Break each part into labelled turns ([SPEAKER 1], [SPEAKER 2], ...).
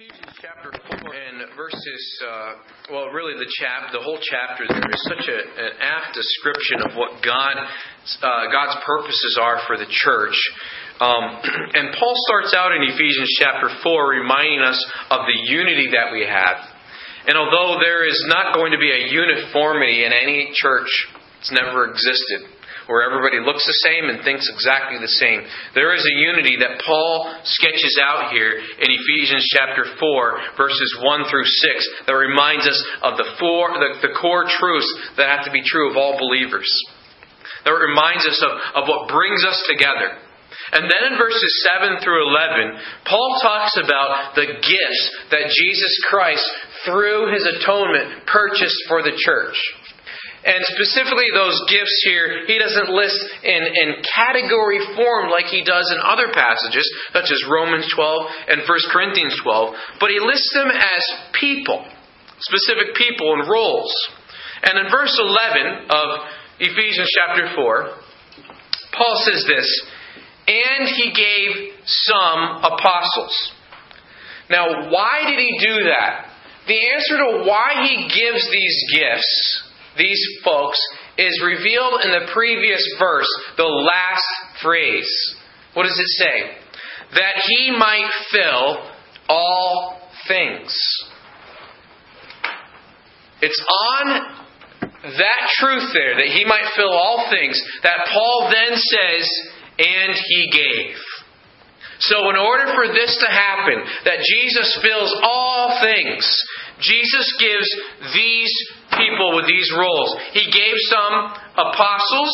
[SPEAKER 1] Ephesians chapter 4 and verses, uh, well, really the chap, the whole chapter there is such a, an apt description of what God, uh, God's purposes are for the church. Um, and Paul starts out in Ephesians chapter 4 reminding us of the unity that we have. And although there is not going to be a uniformity in any church, it's never existed where everybody looks the same and thinks exactly the same. There is a unity that Paul sketches out here in Ephesians chapter 4, verses 1 through 6, that reminds us of the, four, the, the core truths that have to be true of all believers. That reminds us of, of what brings us together. And then in verses 7 through 11, Paul talks about the gifts that Jesus Christ, through his atonement, purchased for the church. And specifically, those gifts here, he doesn't list in, in category form like he does in other passages, such as Romans 12 and 1 Corinthians 12, but he lists them as people, specific people and roles. And in verse 11 of Ephesians chapter 4, Paul says this And he gave some apostles. Now, why did he do that? The answer to why he gives these gifts these folks is revealed in the previous verse, the last phrase. What does it say? That he might fill all things. It's on that truth there, that he might fill all things, that Paul then says, and he gave. So, in order for this to happen, that Jesus fills all things, Jesus gives these people with these roles. He gave some apostles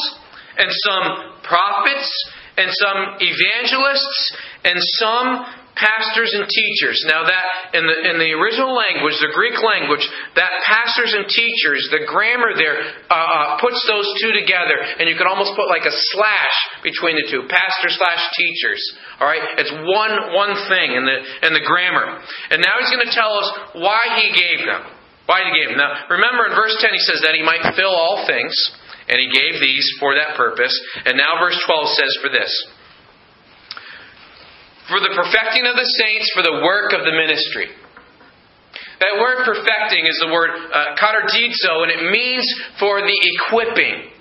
[SPEAKER 1] and some prophets and some evangelists and some pastors and teachers. Now that in the in the original language, the Greek language, that pastors and teachers, the grammar there uh, uh, puts those two together, and you can almost put like a slash between the two, pastor slash teachers. All right, it's one one thing in the in the grammar. And now he's going to tell us why he gave them. Why he gave them? Now, remember in verse 10 he says that he might fill all things, and he gave these for that purpose. And now verse 12 says for this For the perfecting of the saints, for the work of the ministry. That word perfecting is the word uh, and it means for the equipping.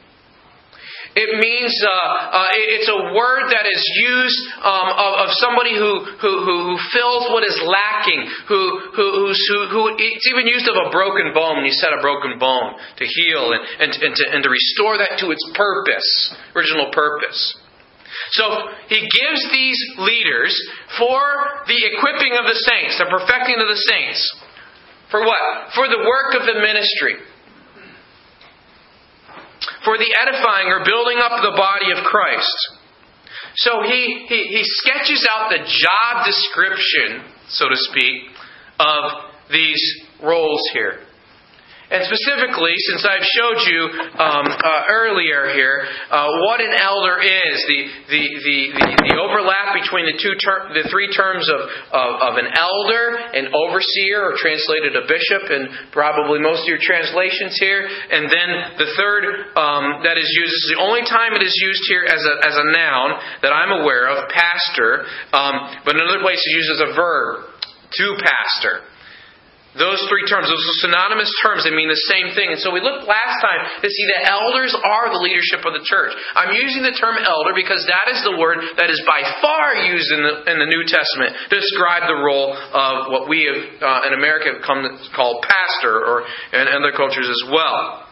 [SPEAKER 1] It means uh, uh, it's a word that is used um, of, of, somebody who, who, who, fills what is lacking, who, who, who, who, it's even used of a broken bone you set a broken bone to heal and, and, and, to, and to restore that to its purpose, original purpose. So he gives these leaders for the equipping of the saints, the perfecting of the saints. For what? For the work of the ministry for the edifying or building up the body of Christ. So he, he, he sketches out the job description, so to speak, of these roles here. And specifically, since I've showed you um, uh, earlier here uh, what an elder is, the, the, the, the, overlap between the, two ter- the three terms of, of, of, an elder, an overseer, or translated a bishop in probably most of your translations here, and then the third um, that is used, is the only time it is used here as a, as a noun that I'm aware of, pastor, um, but in other places used as a verb, to pastor. Those three terms, those are synonymous terms, they mean the same thing. And so we looked last time to see that elders are the leadership of the church. I'm using the term elder because that is the word that is by far used in the, in the New Testament to describe the role of what we have, uh, in America have come to call pastor, or in other cultures as well.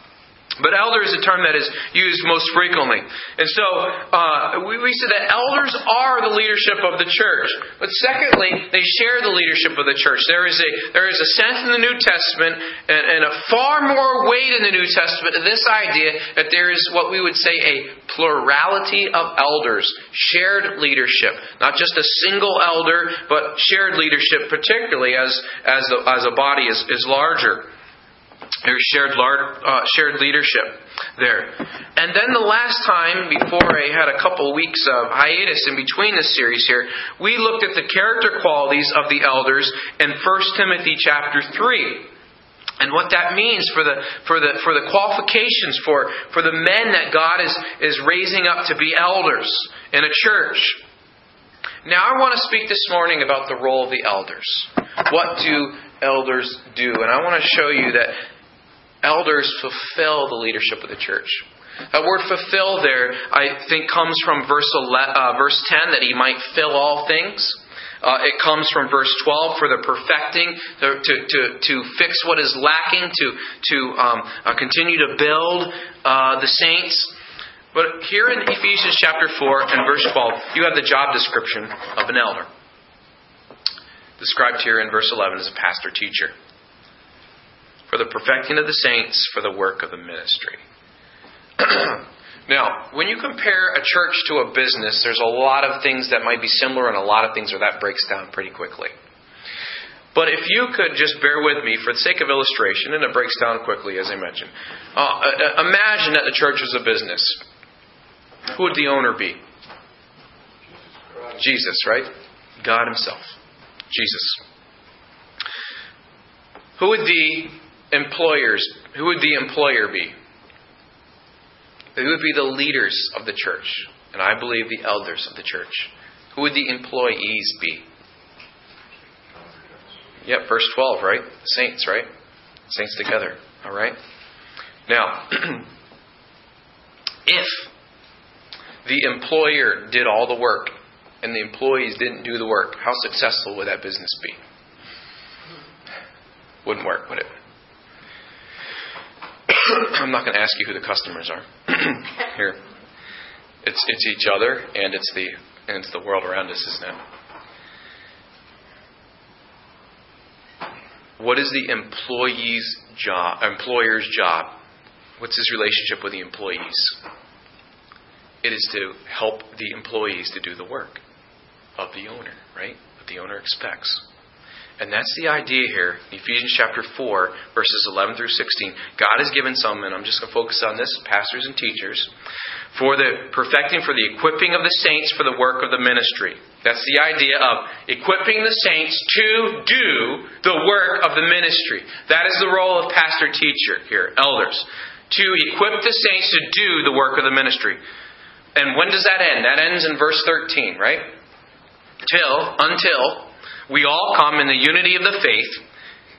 [SPEAKER 1] But elder is a term that is used most frequently. And so uh, we, we said that elders are the leadership of the church. But secondly, they share the leadership of the church. There is a, there is a sense in the New Testament and, and a far more weight in the New Testament to this idea that there is what we would say a plurality of elders, shared leadership. Not just a single elder, but shared leadership, particularly as, as, the, as a body is, is larger. There's shared, uh, shared leadership there. And then the last time, before I had a couple weeks of hiatus in between the series here, we looked at the character qualities of the elders in 1 Timothy chapter 3 and what that means for the for the for the qualifications for for the men that God is is raising up to be elders in a church. Now, I want to speak this morning about the role of the elders. What do elders do? And I want to show you that elders fulfill the leadership of the church. That word fulfill there, I think, comes from verse, 11, uh, verse 10, that he might fill all things. Uh, it comes from verse 12 for the perfecting, to, to, to fix what is lacking, to, to um, uh, continue to build uh, the saints. But here in Ephesians chapter 4 and verse 12, you have the job description of an elder. Described here in verse 11 as a pastor teacher. For the perfecting of the saints, for the work of the ministry. Now, when you compare a church to a business, there's a lot of things that might be similar and a lot of things where that breaks down pretty quickly. But if you could just bear with me for the sake of illustration, and it breaks down quickly, as I mentioned. Uh, uh imagine that the church was a business. Who would the owner be? Jesus, right? God Himself. Jesus. Who would the employers? Who would the employer be? Who would be the leaders of the church? And I believe the elders of the church. Who would the employees be? Yep, verse 12, right? Saints, right? Saints together, all right? Now, if the employer did all the work and the employees didn't do the work, how successful would that business be? Wouldn't work, would it? I'm not going to ask you who the customers are here. It's it's each other and it's the and it's the world around us, isn't it? What is the employee's job? Employer's job. What's his relationship with the employees? It is to help the employees to do the work of the owner, right? What the owner expects. And that's the idea here. Ephesians chapter 4, verses 11 through 16. God has given some, and I'm just going to focus on this, pastors and teachers, for the perfecting, for the equipping of the saints for the work of the ministry. That's the idea of equipping the saints to do the work of the ministry. That is the role of pastor teacher here, elders. To equip the saints to do the work of the ministry. And when does that end? That ends in verse 13, right? Till, until we all come in the unity of the faith.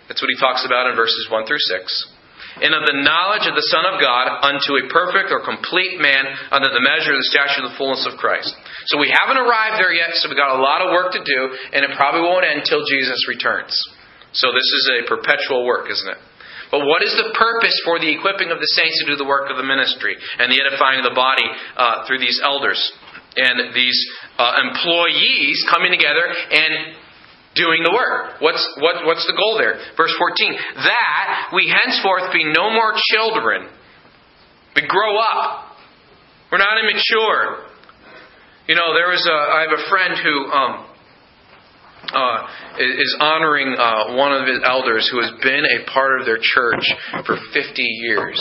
[SPEAKER 1] That's what he talks about in verses 1 through 6. And of the knowledge of the Son of God unto a perfect or complete man under the measure of the stature of the fullness of Christ. So we haven't arrived there yet, so we've got a lot of work to do, and it probably won't end until Jesus returns. So this is a perpetual work, isn't it? But what is the purpose for the equipping of the saints to do the work of the ministry and the edifying of the body uh, through these elders and these uh, employees coming together and doing the work. What's, what, what's the goal there? Verse 14. That we henceforth be no more children, but grow up. We're not immature. You know, there was a, I have a friend who um, uh, is honoring uh, one of his elders who has been a part of their church for 50 years.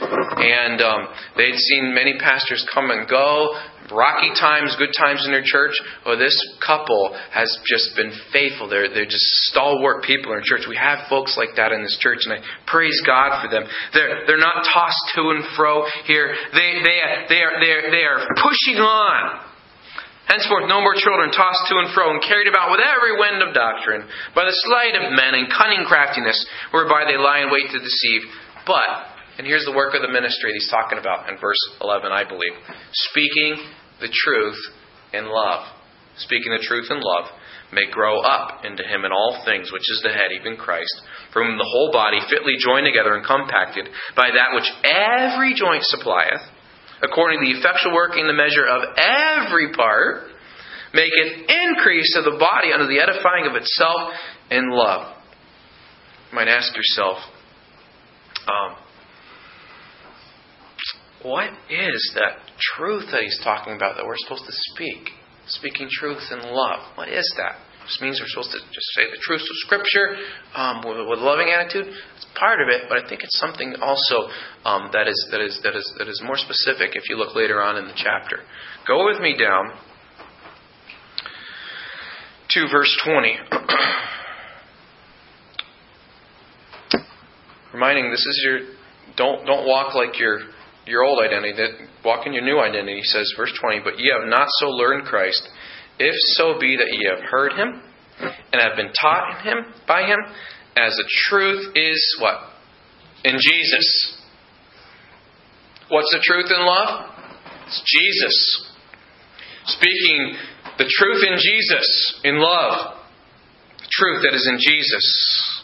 [SPEAKER 1] And um, they'd seen many pastors come and go rocky times, good times in their church, or this couple has just been faithful. They're, they're just stalwart people in church. We have folks like that in this church, and I praise God for them. They're, they're not tossed to and fro here. They, they, they, are, they, are, they are pushing on. Henceforth, no more children tossed to and fro and carried about with every wind of doctrine, by the sleight of men and cunning craftiness, whereby they lie in wait to deceive. But and here's the work of the ministry that he's talking about in verse 11, I believe. Speaking the truth in love. Speaking the truth in love may grow up into him in all things, which is the head, even Christ, from whom the whole body, fitly joined together and compacted by that which every joint supplieth, according to the effectual working the measure of every part, make an increase of the body unto the edifying of itself in love. You might ask yourself, um, what is that truth that he's talking about that we're supposed to speak? Speaking truth in love. What is that? This means we're supposed to just say the truth of Scripture um, with, with, a loving attitude. It's part of it, but I think it's something also um, that is that is that is that is more specific. If you look later on in the chapter, go with me down to verse twenty. Reminding this is your don't don't walk like you're your old identity, that walk in your new identity, he says, verse 20, but ye have not so learned Christ, if so be that ye have heard him and have been taught in him by him, as the truth is what? In Jesus. What's the truth in love? It's Jesus. Speaking the truth in Jesus, in love. The truth that is in Jesus.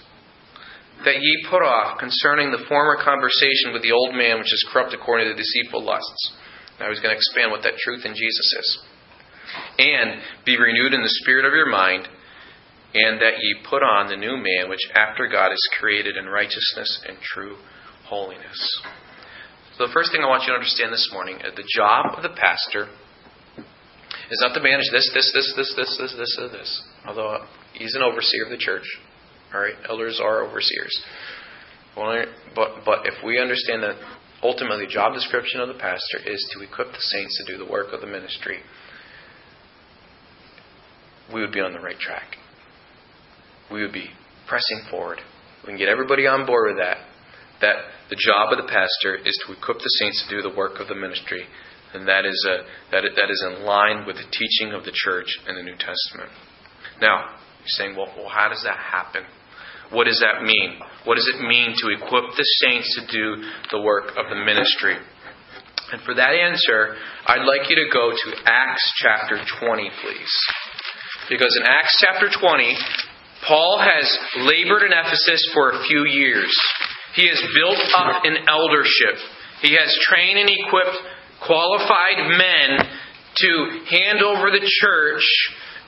[SPEAKER 1] That ye put off concerning the former conversation with the old man which is corrupt according to the deceitful lusts. Now he's going to expand what that truth in Jesus is. And be renewed in the spirit of your mind, and that ye put on the new man which after God is created in righteousness and true holiness. So the first thing I want you to understand this morning is the job of the pastor is not to manage this, this, this, this, this, this, this, or this. Although he's an overseer of the church. All right, elders are overseers. But but if we understand that ultimately the job description of the pastor is to equip the saints to do the work of the ministry, we would be on the right track. We would be pressing forward. We can get everybody on board with that. That the job of the pastor is to equip the saints to do the work of the ministry, and that is a that that is in line with the teaching of the church in the New Testament. Now, you're saying, well, well, how does that happen? What does that mean? What does it mean to equip the saints to do the work of the ministry? And for that answer, I'd like you to go to Acts chapter 20, please. Because in Acts chapter 20, Paul has labored in Ephesus for a few years. He has built up an eldership. He has trained and equipped qualified men to hand over the church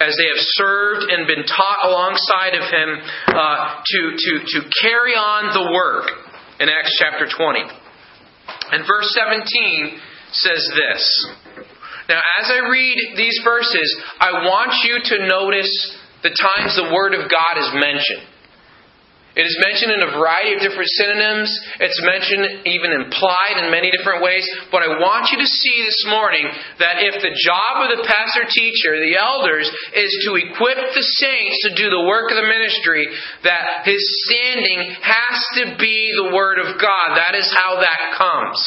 [SPEAKER 1] as they have served and been taught alongside of him uh, to, to, to carry on the work in Acts chapter 20. And verse 17 says this now, as I read these verses, I want you to notice the times the Word of God is mentioned. It is mentioned in a variety of different synonyms. It's mentioned even implied in many different ways. But I want you to see this morning that if the job of the pastor teacher, the elders, is to equip the saints to do the work of the ministry, that his standing has to be the Word of God. That is how that comes.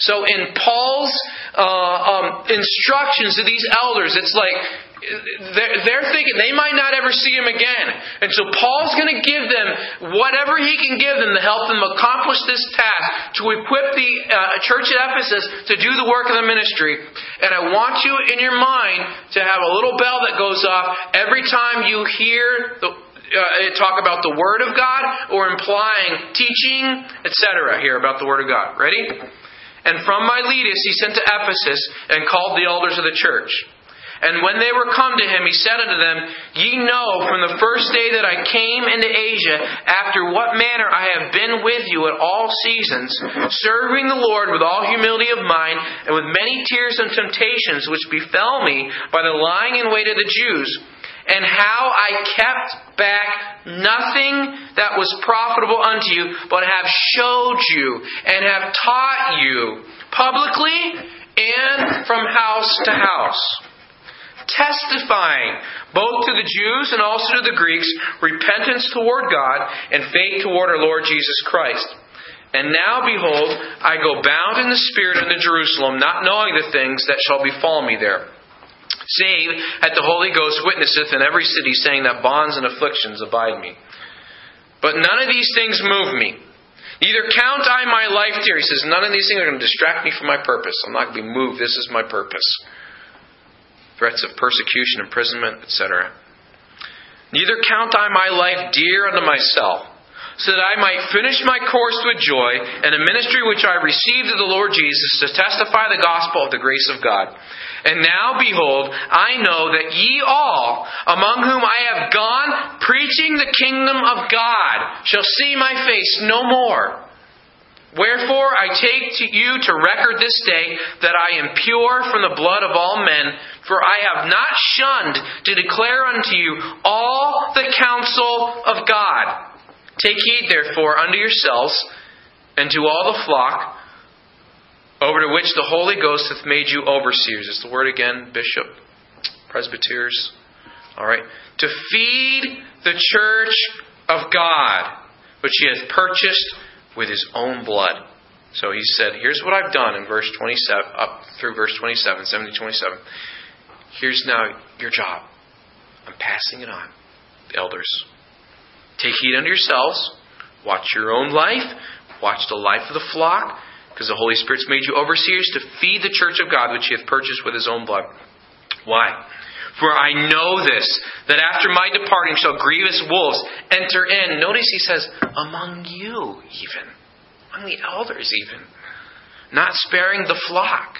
[SPEAKER 1] So in Paul's uh, um, instructions to these elders, it's like they're, they're, thinking they might not ever see him again. And so Paul's going to give them whatever he can give them to help them accomplish this task, to equip the uh, church at Ephesus to do the work of the ministry. And I want you in your mind to have a little bell that goes off every time you hear the, uh, talk about the Word of God or implying teaching, etc. here about the Word of God. Ready? And from Miletus he sent to Ephesus and called the elders of the church. And when they were come to him, he said unto them, Ye know from the first day that I came into Asia, after what manner I have been with you at all seasons, serving the Lord with all humility of mind, and with many tears and temptations which befell me by the lying in wait of the Jews and how I kept back nothing that was profitable unto you, but have showed you and have taught you publicly and from house to house. Testifying both to the Jews and also to the Greeks repentance toward God and faith toward our Lord Jesus Christ. And now, behold, I go bound in the Spirit unto Jerusalem, not knowing the things that shall befall me there save that the Holy Ghost witnesseth in every city, saying that bonds and afflictions abide me. But none of these things move me. Neither count I my life dear. He says, none of these things are going to distract me from my purpose. I'm not going to be moved. This is my purpose. Threats of persecution, imprisonment, etc. Neither count I my life dear unto myself, so that I might finish my course with joy, and a ministry which I received of the Lord Jesus to testify the gospel of the grace of God. And now, behold, I know that ye all, among whom I have gone preaching the kingdom of God, shall see my face no more. Wherefore I take to you to record this day that I am pure from the blood of all men, for I have not shunned to declare unto you all the counsel of God. Take heed, therefore, unto yourselves and to all the flock over to which the Holy Ghost hath made you overseers. Is the word again, bishop, presbyters. All right. To feed the church of God, which he hath purchased with his own blood. So he said, Here's what I've done in verse 27, up through verse 27, 70 27. here's now your job. I'm passing it on. The elders. Take heed unto yourselves. Watch your own life. Watch the life of the flock. Because the Holy Spirit's made you overseers to feed the church of God, which he hath purchased with his own blood. Why? For I know this, that after my departing shall grievous wolves enter in. Notice he says, among you, even. Among the elders, even. Not sparing the flock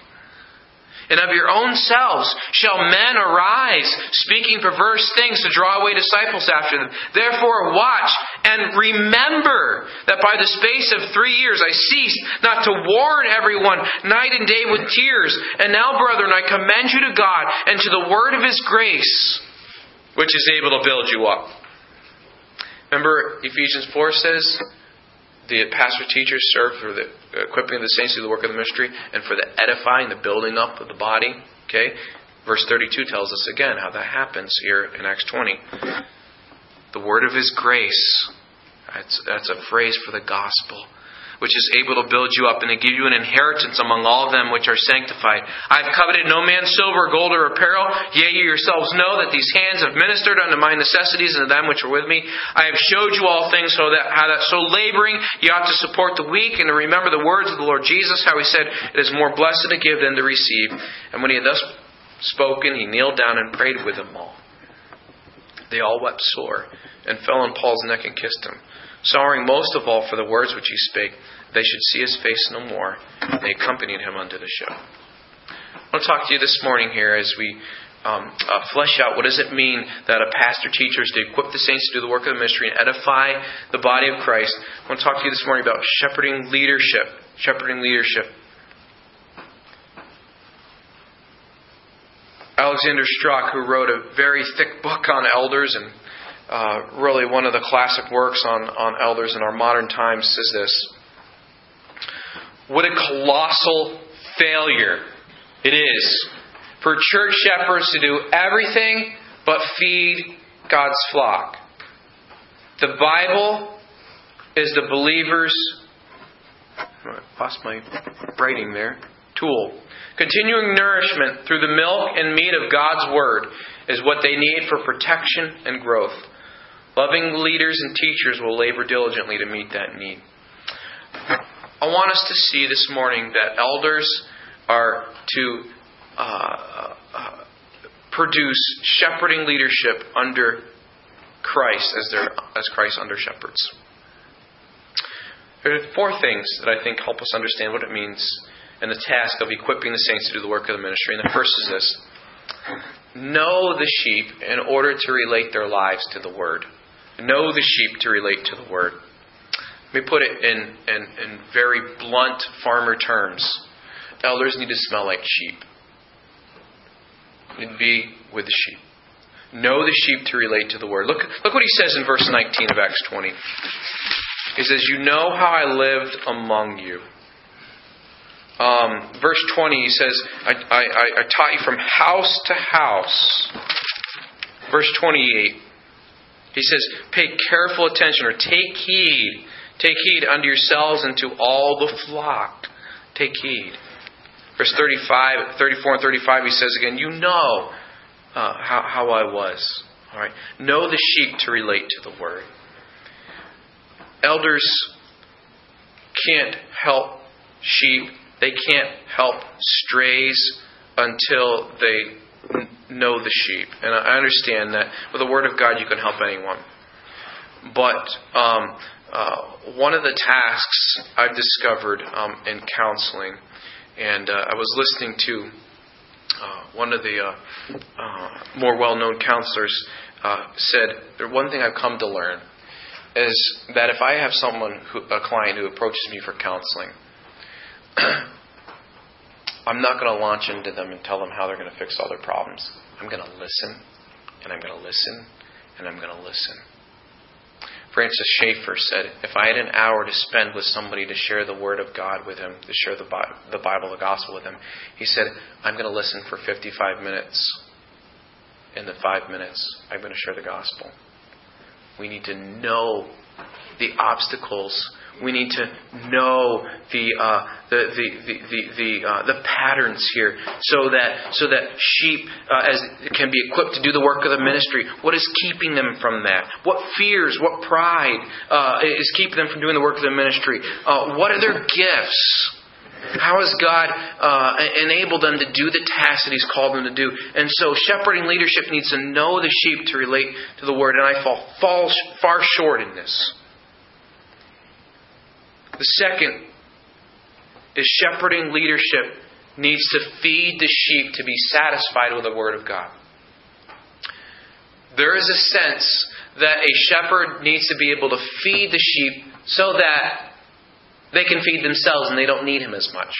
[SPEAKER 1] and of your own selves shall men arise, speaking perverse things to draw away disciples after them. Therefore, watch and remember that by the space of three years I ceased not to warn everyone night and day with tears. And now, brethren, I commend you to God and to the word of his grace, which is able to build you up. Remember, Ephesians 4 says, the pastor teachers serve for the equipping of the saints to the work of the ministry and for the edifying, the building up of the body. Okay? Verse 32 tells us again how that happens here in Acts 20. The word of his grace. That's, that's a phrase for the gospel which is able to build you up and to give you an inheritance among all them which are sanctified. I have coveted no man's silver, gold, or apparel. Yea, you yourselves know that these hands have ministered unto my necessities and to them which are with me. I have showed you all things so that how that so laboring you ought to support the weak and to remember the words of the Lord Jesus, how he said, It is more blessed to give than to receive. And when he had thus spoken, he kneeled down and prayed with them all. They all wept sore and fell on Paul's neck and kissed him sorrowing most of all for the words which he spake, they should see his face no more. And they accompanied him unto the ship. I want to talk to you this morning here as we um, uh, flesh out what does it mean that a pastor teacher is to equip the saints to do the work of the ministry and edify the body of Christ. I want to talk to you this morning about shepherding leadership. Shepherding leadership. Alexander Strauch, who wrote a very thick book on elders and uh, really one of the classic works on, on elders in our modern times says this. What a colossal failure it is for church shepherds to do everything but feed God's flock. The Bible is the believer's I lost my writing there. Tool. Continuing nourishment through the milk and meat of God's Word is what they need for protection and growth. Loving leaders and teachers will labor diligently to meet that need. I want us to see this morning that elders are to uh, uh, produce shepherding leadership under Christ as, their, as Christ under shepherds. There are four things that I think help us understand what it means and the task of equipping the saints to do the work of the ministry. And the first is this know the sheep in order to relate their lives to the Word. Know the sheep to relate to the word. Let me put it in, in, in very blunt farmer terms. Elders need to smell like sheep. To be with the sheep. Know the sheep to relate to the word. Look, look what he says in verse 19 of Acts 20. He says, You know how I lived among you. Um, verse 20, he says, I, I, I taught you from house to house. Verse 28, he says, pay careful attention or take heed. Take heed unto yourselves and to all the flock. Take heed. Verse 35, 34 and 35, he says again, You know uh, how, how I was. All right. Know the sheep to relate to the word. Elders can't help sheep, they can't help strays until they know the sheep. And I understand that with the Word of God, you can help anyone. But um, uh, one of the tasks I've discovered um, in counseling, and uh, I was listening to uh, one of the uh, uh, more well known counselors uh, said, one thing I've come to learn is that if I have someone, who, a client who approaches me for counseling, I'm not going to launch into them and tell them how they're going to fix all their problems. I'm going to listen, and I'm going to listen, and I'm going to listen. Francis Schaeffer said, If I had an hour to spend with somebody to share the Word of God with him, to share the Bible, the gospel with him, he said, I'm going to listen for 55 minutes. In the five minutes, I'm going to share the gospel. We need to know the obstacles We need to know the uh, the the the the the, uh, the, patterns here, so that so that sheep uh, as can be equipped to do the work of the ministry. What is keeping them from that? What fears? What pride uh, is keeping them from doing the work of the ministry? Uh, what are their gifts? How has God uh, enabled them to do the tasks that He's called them to do? And so, shepherding leadership needs to know the sheep to relate to the Word, and I fall, fall far short in this. The second is shepherding leadership needs to feed the sheep to be satisfied with the Word of God. There is a sense that a shepherd needs to be able to feed the sheep so that they can feed themselves and they don't need him as much.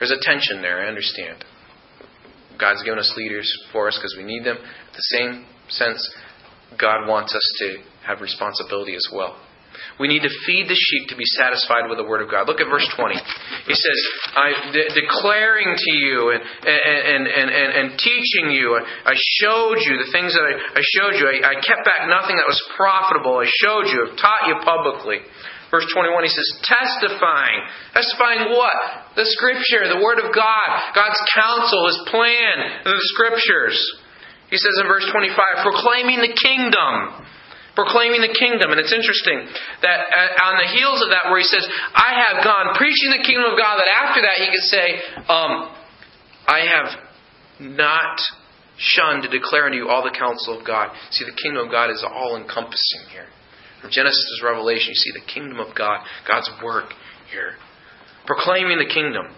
[SPEAKER 1] There's a tension there, I understand. God's given us leaders for us because we need them. The same sense, God wants us to have responsibility as well. We need to feed the sheep to be satisfied with the Word of God. Look at verse 20. He says, I, de- declaring to you and, and, and, and, and teaching you, I, I showed you the things that I, I showed you. I, I kept back nothing that was profitable. I showed you, I've taught you publicly. Verse 21, he says, testifying. Testifying what? The Scripture, the Word of God, God's counsel, His plan, the Scriptures. He says in verse 25, proclaiming the kingdom. Proclaiming the kingdom. And it's interesting that uh, on the heels of that, where he says, I have gone preaching the kingdom of God, that after that he could say, um, I have not shunned to declare unto you all the counsel of God. See, the kingdom of God is all encompassing here. From Genesis to Revelation, you see the kingdom of God, God's work here. Proclaiming the kingdom,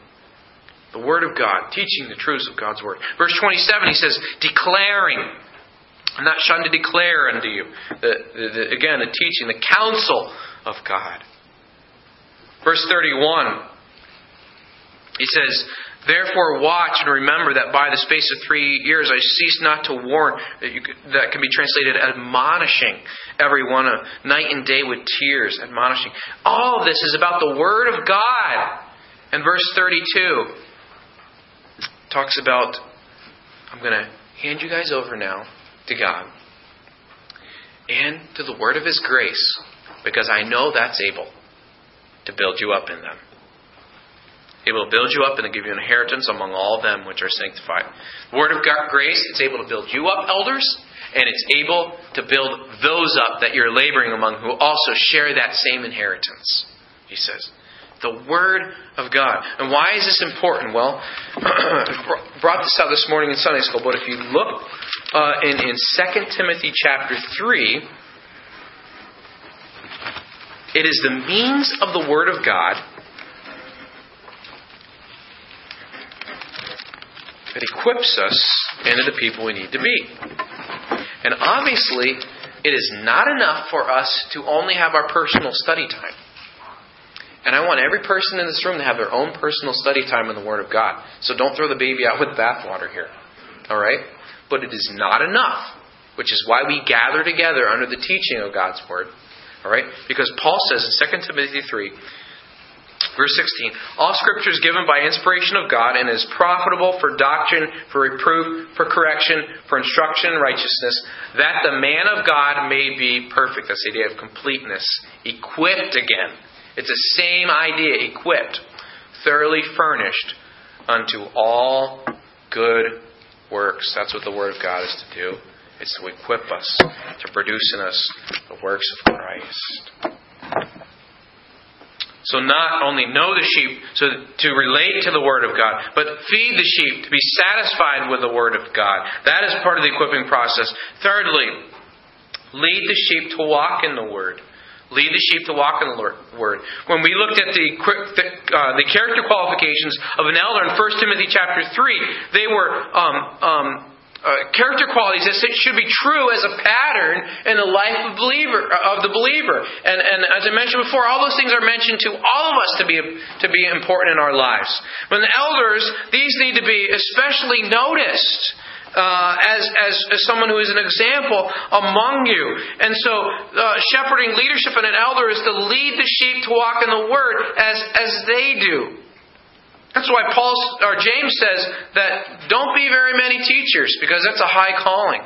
[SPEAKER 1] the Word of God, teaching the truths of God's Word. Verse 27, he says, declaring. I'm not shunned to declare unto you. The, the, the, again, the teaching, the counsel of God. Verse 31, he says, Therefore, watch and remember that by the space of three years I cease not to warn. That can be translated admonishing everyone uh, night and day with tears, admonishing. All of this is about the Word of God. And verse 32 talks about I'm going to hand you guys over now to God and to the Word of His grace because I know that's able to build you up in them. It will build you up and give you an inheritance among all them which are sanctified. The word of God, grace, it's able to build you up, elders, and it's able to build those up that you're laboring among who also share that same inheritance, he says. The Word of God. And why is this important? Well, brought this out this morning in Sunday school, but if you look uh, in, in 2 Timothy chapter 3, it is the means of the Word of God that equips us into the people we need to be. And obviously, it is not enough for us to only have our personal study time. And I want every person in this room to have their own personal study time in the Word of God. So don't throw the baby out with the bathwater here. All right? But it is not enough, which is why we gather together under the teaching of God's Word. All right? Because Paul says in 2 Timothy 3 Verse 16 All scripture is given by inspiration of God and is profitable for doctrine, for reproof, for correction, for instruction in righteousness, that the man of God may be perfect. That's the idea of completeness. Equipped again. It's the same idea, equipped, thoroughly furnished unto all good works. That's what the Word of God is to do. It's to equip us, to produce in us the works of Christ. So not only know the sheep, so to relate to the Word of God, but feed the sheep to be satisfied with the Word of God. That is part of the equipping process. Thirdly, lead the sheep to walk in the Word. Lead the sheep to walk in the Word. When we looked at the, uh, the character qualifications of an elder in 1 Timothy chapter 3, they were um, um, uh, character qualities that should be true as a pattern in the life of, believer, of the believer. And, and as I mentioned before, all those things are mentioned to all of us to be, to be important in our lives. But the elders, these need to be especially noticed. Uh, as, as, as someone who is an example among you. And so, uh, shepherding leadership in an elder is to lead the sheep to walk in the Word as, as they do. That's why Paul or James says that don't be very many teachers because that's a high calling.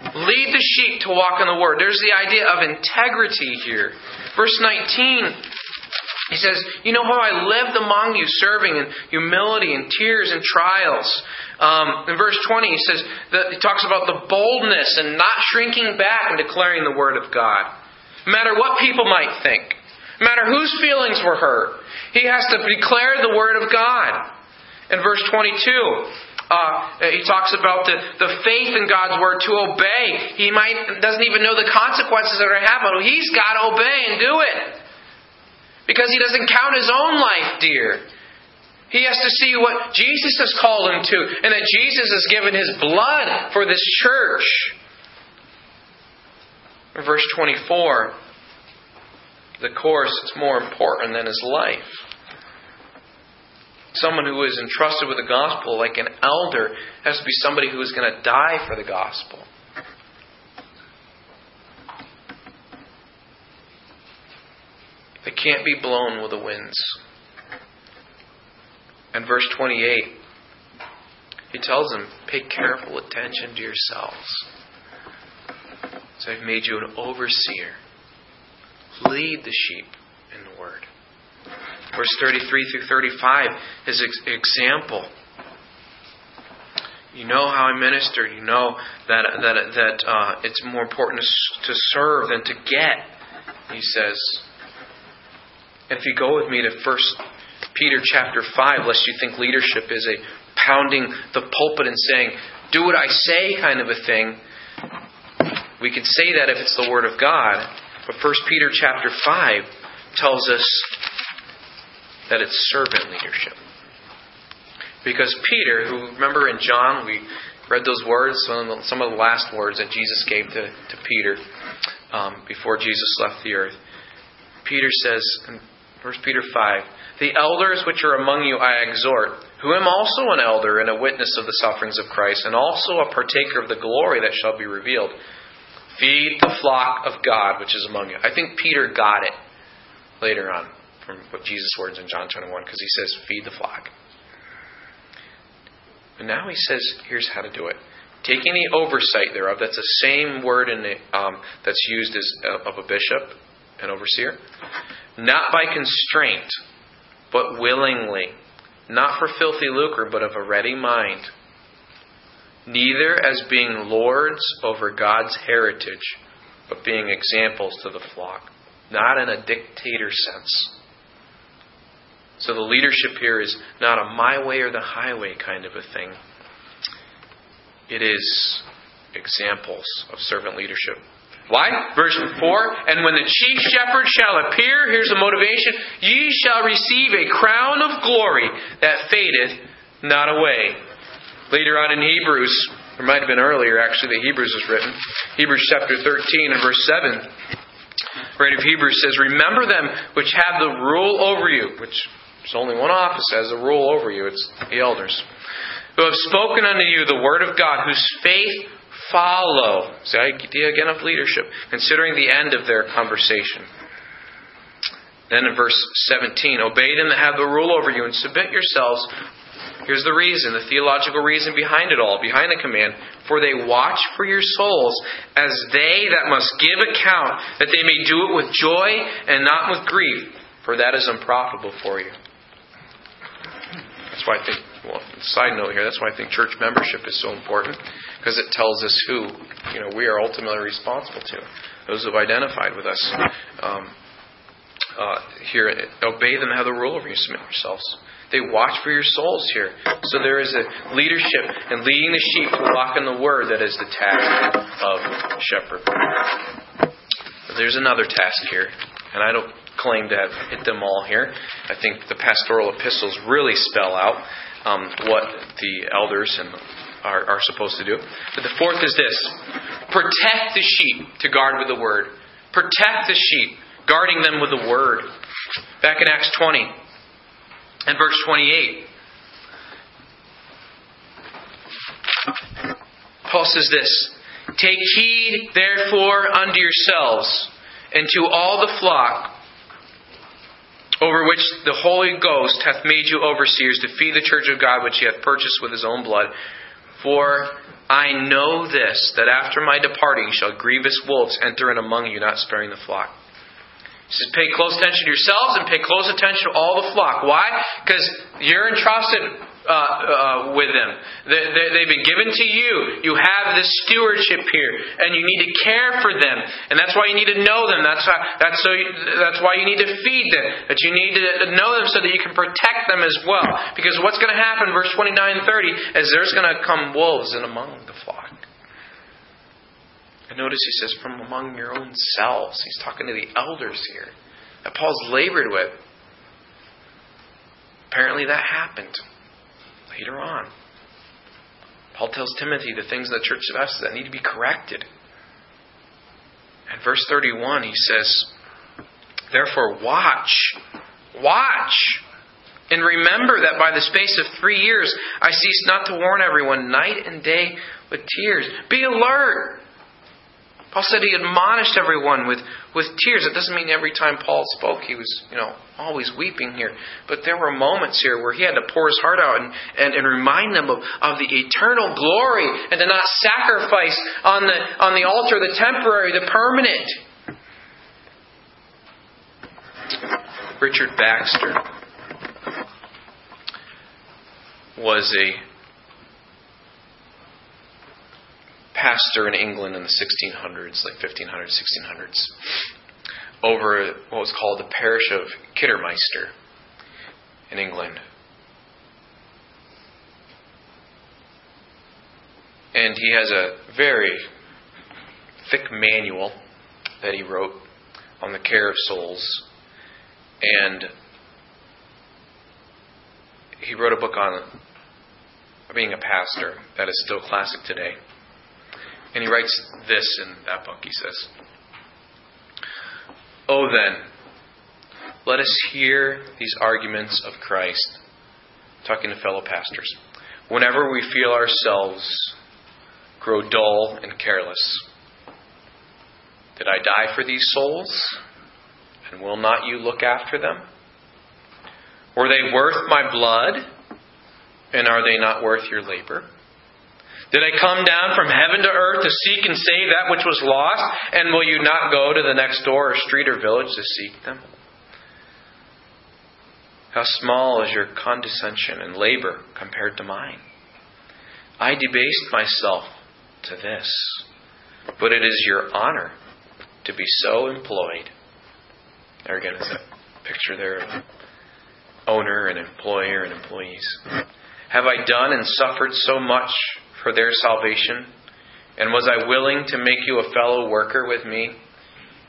[SPEAKER 1] Lead the sheep to walk in the Word. There's the idea of integrity here. Verse 19, he says, You know how I lived among you, serving in humility and tears and trials. Um, in verse 20, he says, that, he talks about the boldness and not shrinking back and declaring the Word of God. No matter what people might think, no matter whose feelings were hurt, he has to declare the Word of God. In verse 22, uh, he talks about the, the faith in God's word to obey. He might doesn't even know the consequences that are going to happen. He's got to obey and do it because he doesn't count his own life dear. He has to see what Jesus has called him to, and that Jesus has given his blood for this church. Verse 24, the course is more important than his life. Someone who is entrusted with the gospel, like an elder, has to be somebody who is going to die for the gospel. They can't be blown with the winds. And verse 28, he tells them, pay careful attention to yourselves. So I've made you an overseer. Lead the sheep in the word. Verse 33 through 35 is an example. You know how I ministered. You know that that that uh, it's more important to serve than to get. He says. If you go with me to First Peter chapter five, lest you think leadership is a pounding the pulpit and saying, "Do what I say" kind of a thing. We could say that if it's the Word of God, but First Peter chapter five tells us that it's servant leadership. Because Peter, who remember in John we read those words, some of the, some of the last words that Jesus gave to, to Peter um, before Jesus left the earth. Peter says in 1 Peter 5, The elders which are among you I exhort, who am also an elder and a witness of the sufferings of Christ, and also a partaker of the glory that shall be revealed. Feed the flock of God which is among you. I think Peter got it later on from what Jesus' words in John 21 because he says, feed the flock. And now he says, here's how to do it. Taking the oversight thereof, that's the same word in the, um, that's used as uh, of a bishop, an overseer. Not by constraint, but willingly. Not for filthy lucre, but of a ready mind. Neither as being lords over God's heritage, but being examples to the flock. Not in a dictator sense so the leadership here is not a my way or the highway kind of a thing. It is examples of servant leadership. Why? Verse 4 And when the chief shepherd shall appear, here's the motivation ye shall receive a crown of glory that fadeth not away. Later on in Hebrews, or might have been earlier actually, that Hebrews was written. Hebrews chapter 13 and verse 7. Right of Hebrews says, Remember them which have the rule over you, which there's only one office has a rule over you it's the elders. Who have spoken unto you the word of God, whose faith follow. the idea again of leadership, considering the end of their conversation. Then in verse 17, obey them that have the rule over you and submit yourselves. Here's the reason, the theological reason behind it all, behind the command. For they watch for your souls as they that must give account, that they may do it with joy and not with grief, for that is unprofitable for you. That's why I think, well, side note here, that's why I think church membership is so important, because it tells us who, you know, we are ultimately responsible to. Those who have identified with us. Um, uh, here, obey them, and have the rule over you, submit yourselves. They watch for your souls here. So there is a leadership in leading the sheep to walk in the word that is the task of shepherd. There's another task here, and I don't claim to have hit them all here. I think the pastoral epistles really spell out um, what the elders and are, are supposed to do. But the fourth is this protect the sheep to guard with the word. Protect the sheep, guarding them with the word. Back in Acts 20 and verse 28. Paul says this Take heed, therefore, unto yourselves and to all the flock over which the Holy Ghost hath made you overseers to feed the church of God which he hath purchased with his own blood. For I know this, that after my departing shall grievous wolves enter in among you, not sparing the flock. He says, pay close attention to yourselves and pay close attention to all the flock. Why? Because you're entrusted uh, uh, with them. They, they, have been given to you. You have this stewardship here, and you need to care for them, and that's why you need to know them. That's that's so. You, that's why you need to feed them. That you need to know them so that you can protect them as well. Because what's going to happen, verse twenty nine and thirty, is there's going to come wolves in among the flock. And notice he says, from among your own selves. He's talking to the elders here that Paul's labored with. Apparently that happened later on. Paul tells Timothy the things in the church of Ephesus that need to be corrected. And verse 31, he says, Therefore, watch, watch, and remember that by the space of three years I cease not to warn everyone night and day with tears. Be alert. Paul said he admonished everyone with, with tears. It doesn't mean every time Paul spoke he was, you know, always weeping here. But there were moments here where he had to pour his heart out and, and, and remind them of, of the eternal glory and to not sacrifice on the, on the altar the temporary, the permanent. Richard Baxter was a pastor in England in the 1600s, like 1500s, 1600s, over what was called the parish of Kidderminster in England. And he has a very thick manual that he wrote on the care of souls. And he wrote a book on being a pastor that is still classic today. And he writes this in that book. He says, Oh, then, let us hear these arguments of Christ, talking to fellow pastors. Whenever we feel ourselves grow dull and careless, did I die for these souls? And will not you look after them? Were they worth my blood? And are they not worth your labor? Did I come down from heaven to earth to seek and save that which was lost? And will you not go to the next door or street or village to seek them? How small is your condescension and labor compared to mine? I debased myself to this, but it is your honor to be so employed. There again is that picture there of owner and employer and employees. Have I done and suffered so much for their salvation? And was I willing to make you a fellow worker with me?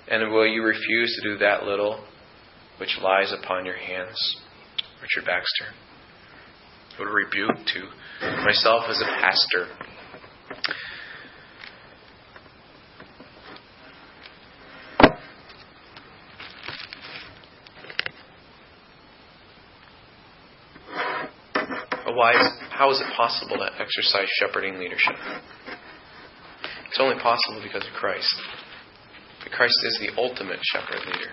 [SPEAKER 1] And will you refuse to do that little which lies upon your hands? Richard Baxter. What a rebuke to myself as a pastor. Why is, how is it possible to exercise shepherding leadership? It's only possible because of Christ. But Christ is the ultimate shepherd leader.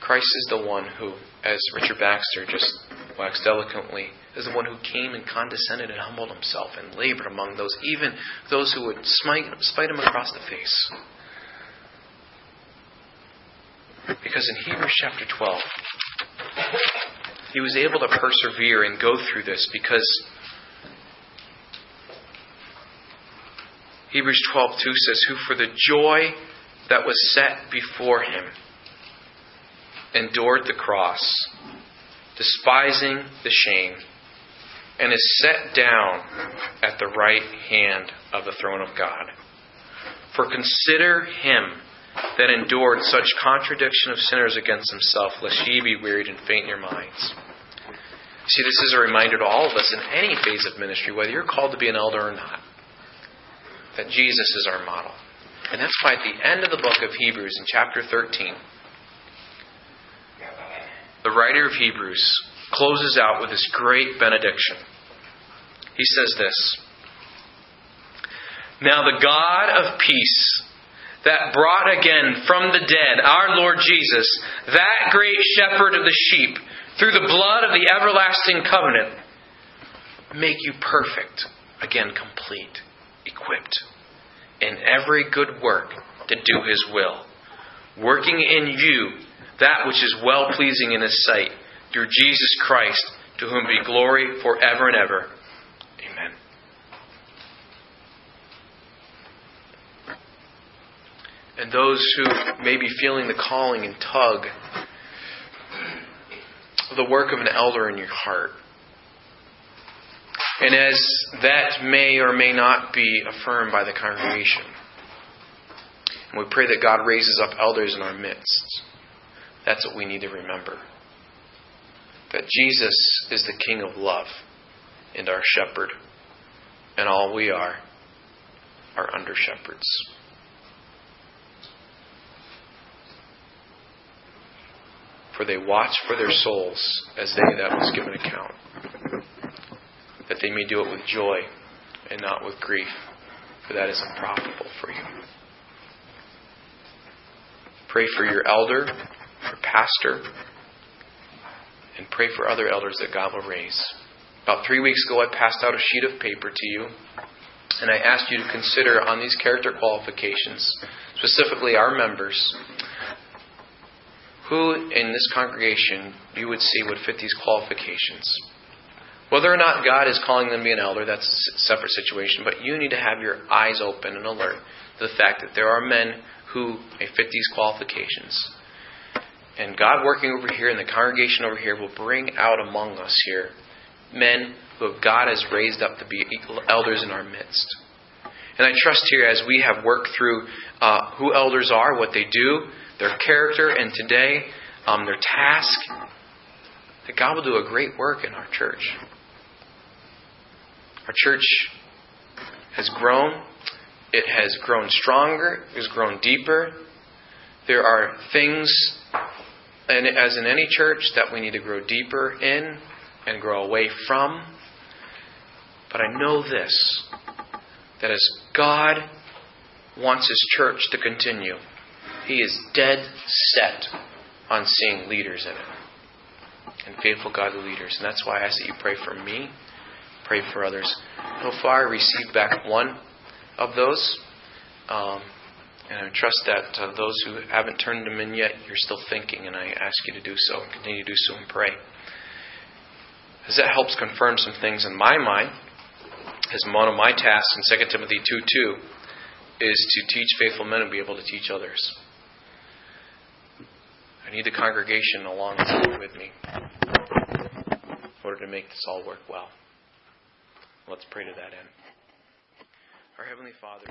[SPEAKER 1] Christ is the one who, as Richard Baxter just waxed eloquently, is the one who came and condescended and humbled himself and labored among those, even those who would smite, spite him across the face. Because in Hebrews chapter 12, he was able to persevere and go through this because Hebrews 12:2 says, "Who for the joy that was set before him endured the cross, despising the shame, and is set down at the right hand of the throne of God. For consider him that endured such contradiction of sinners against himself, lest ye be wearied and faint in your minds. See, this is a reminder to all of us in any phase of ministry, whether you're called to be an elder or not, that Jesus is our model. And that's why at the end of the book of Hebrews, in chapter 13, the writer of Hebrews closes out with this great benediction. He says this Now the God of peace that brought again from the dead our Lord Jesus, that great shepherd of the sheep, through the blood of the everlasting covenant, make you perfect again, complete, equipped in every good work to do His will, working in you that which is well pleasing in His sight, through Jesus Christ, to whom be glory forever and ever. Amen. And those who may be feeling the calling and tug the work of an elder in your heart. And as that may or may not be affirmed by the congregation, and we pray that God raises up elders in our midst. That's what we need to remember. That Jesus is the King of love and our shepherd, and all we are are under shepherds. For they watch for their souls as they that must give an account, that they may do it with joy and not with grief, for that is unprofitable for you. Pray for your elder, your pastor, and pray for other elders that God will raise. About three weeks ago, I passed out a sheet of paper to you, and I asked you to consider on these character qualifications, specifically our members, who in this congregation you would see would fit these qualifications. Whether or not God is calling them to be an elder, that's a separate situation, but you need to have your eyes open and alert to the fact that there are men who may fit these qualifications. And God working over here and the congregation over here will bring out among us here men who God has raised up to be elders in our midst. And I trust here as we have worked through uh, who elders are, what they do, their character, and today um, their task, that God will do a great work in our church. Our church has grown it has grown stronger, it has grown deeper. There are things, and as in any church, that we need to grow deeper in and grow away from. But I know this that as God wants His church to continue, He is dead set on seeing leaders in it and faithful godly leaders. And that's why I ask that you pray for me, pray for others. So far, I received back one of those. Um, and I trust that uh, those who haven't turned them in yet, you're still thinking, and I ask you to do so and continue to do so and pray. As that helps confirm some things in my mind, as one of my tasks in 2 Timothy 2 2 is to teach faithful men and be able to teach others. I need the congregation along with me in order to make this all work well. Let's pray to that end. Our Heavenly Father.